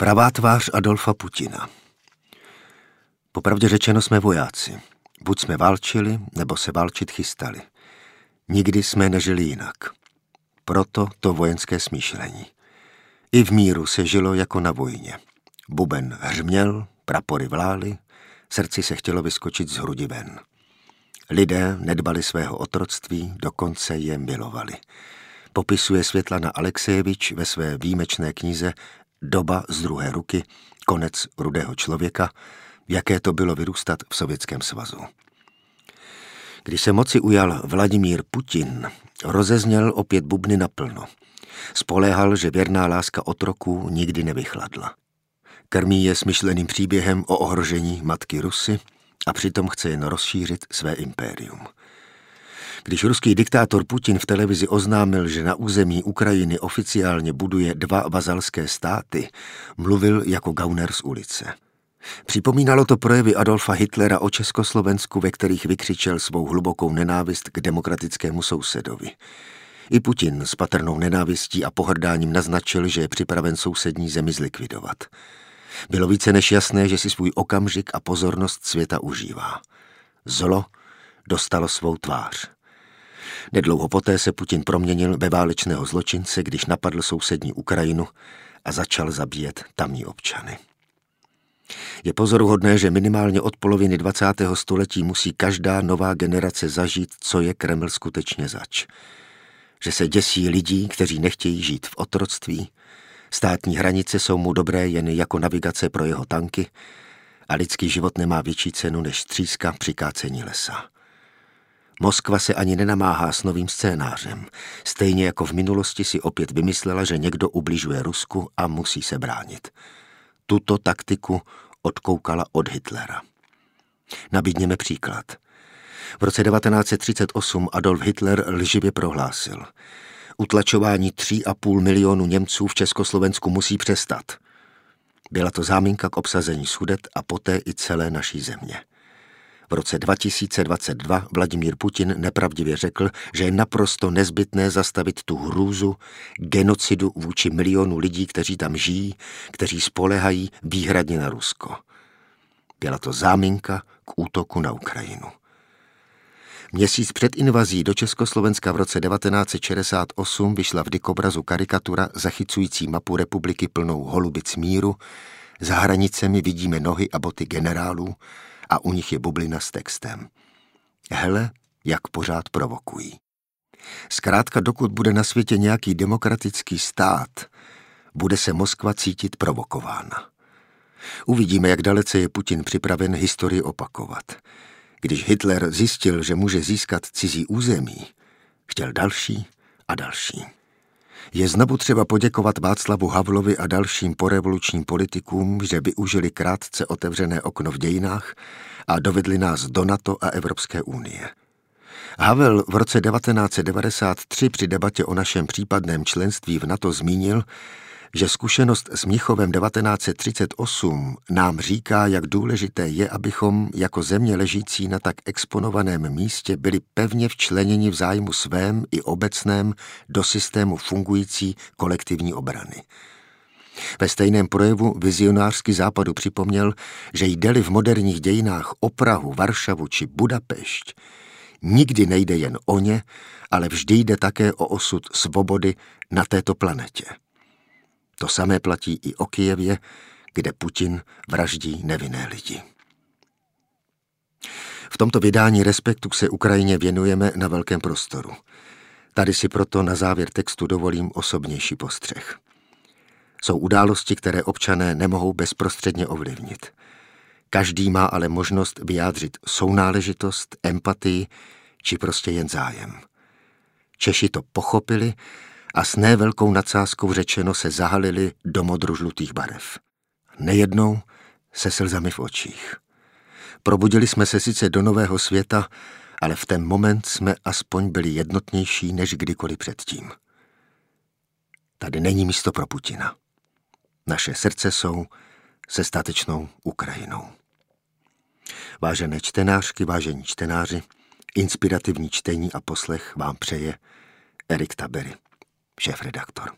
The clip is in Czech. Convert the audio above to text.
Pravá tvář Adolfa Putina. Popravdě řečeno jsme vojáci. Buď jsme válčili, nebo se válčit chystali. Nikdy jsme nežili jinak. Proto to vojenské smýšlení. I v míru se žilo jako na vojně. Buben hřměl, prapory vlály, srdci se chtělo vyskočit z hrudi ven. Lidé nedbali svého otroctví, dokonce je milovali. Popisuje Světlana Alexejevič ve své výjimečné knize Doba z druhé ruky, konec rudého člověka, jaké to bylo vyrůstat v Sovětském svazu. Když se moci ujal Vladimír Putin, rozezněl opět bubny naplno. Spoléhal, že věrná láska otroků nikdy nevychladla. Krmí je smyšleným příběhem o ohrožení matky Rusy a přitom chce jen rozšířit své impérium. Když ruský diktátor Putin v televizi oznámil, že na území Ukrajiny oficiálně buduje dva vazalské státy, mluvil jako gauner z ulice. Připomínalo to projevy Adolfa Hitlera o Československu, ve kterých vykřičel svou hlubokou nenávist k demokratickému sousedovi. I Putin s patrnou nenávistí a pohrdáním naznačil, že je připraven sousední zemi zlikvidovat. Bylo více než jasné, že si svůj okamžik a pozornost světa užívá. Zlo dostalo svou tvář. Nedlouho poté se Putin proměnil ve válečného zločince, když napadl sousední Ukrajinu a začal zabíjet tamní občany. Je pozoruhodné, že minimálně od poloviny 20. století musí každá nová generace zažít, co je Kreml skutečně zač. Že se děsí lidí, kteří nechtějí žít v otroctví, státní hranice jsou mu dobré jen jako navigace pro jeho tanky a lidský život nemá větší cenu než střízka při kácení lesa. Moskva se ani nenamáhá s novým scénářem. Stejně jako v minulosti si opět vymyslela, že někdo ubližuje Rusku a musí se bránit. Tuto taktiku odkoukala od Hitlera. Nabídněme příklad. V roce 1938 Adolf Hitler lživě prohlásil. Utlačování 3,5 milionu Němců v Československu musí přestat. Byla to záminka k obsazení Sudet a poté i celé naší země. V roce 2022 Vladimír Putin nepravdivě řekl, že je naprosto nezbytné zastavit tu hrůzu, genocidu vůči milionu lidí, kteří tam žijí, kteří spolehají výhradně na Rusko. Byla to záminka k útoku na Ukrajinu. Měsíc před invazí do Československa v roce 1968 vyšla v dikobrazu karikatura zachycující mapu republiky plnou holubic míru, za hranicemi vidíme nohy a boty generálů, a u nich je bublina s textem. Hele, jak pořád provokují. Zkrátka, dokud bude na světě nějaký demokratický stát, bude se Moskva cítit provokována. Uvidíme, jak dalece je Putin připraven historii opakovat. Když Hitler zjistil, že může získat cizí území, chtěl další a další. Je znovu třeba poděkovat Václavu Havlovi a dalším porevolučním politikům, že využili krátce otevřené okno v dějinách a dovedli nás do NATO a Evropské unie. Havel v roce 1993 při debatě o našem případném členství v NATO zmínil, že zkušenost s Mnichovem 1938 nám říká, jak důležité je, abychom jako země ležící na tak exponovaném místě byli pevně včleněni v zájmu svém i obecném do systému fungující kolektivní obrany. Ve stejném projevu vizionářsky západu připomněl, že jde-li v moderních dějinách o Prahu, Varšavu či Budapešť, nikdy nejde jen o ně, ale vždy jde také o osud svobody na této planetě. To samé platí i o Kijevě, kde Putin vraždí nevinné lidi. V tomto vydání Respektu se Ukrajině věnujeme na velkém prostoru. Tady si proto na závěr textu dovolím osobnější postřeh. Jsou události, které občané nemohou bezprostředně ovlivnit. Každý má ale možnost vyjádřit sounáležitost, empatii či prostě jen zájem. Češi to pochopili a s nevelkou nadsázkou řečeno se zahalili do modrožlutých barev. Nejednou se slzami v očích. Probudili jsme se sice do nového světa, ale v ten moment jsme aspoň byli jednotnější než kdykoliv předtím. Tady není místo pro Putina. Naše srdce jsou se statečnou Ukrajinou. Vážené čtenářky, vážení čtenáři, inspirativní čtení a poslech vám přeje Erik Tabery šéf-redaktor.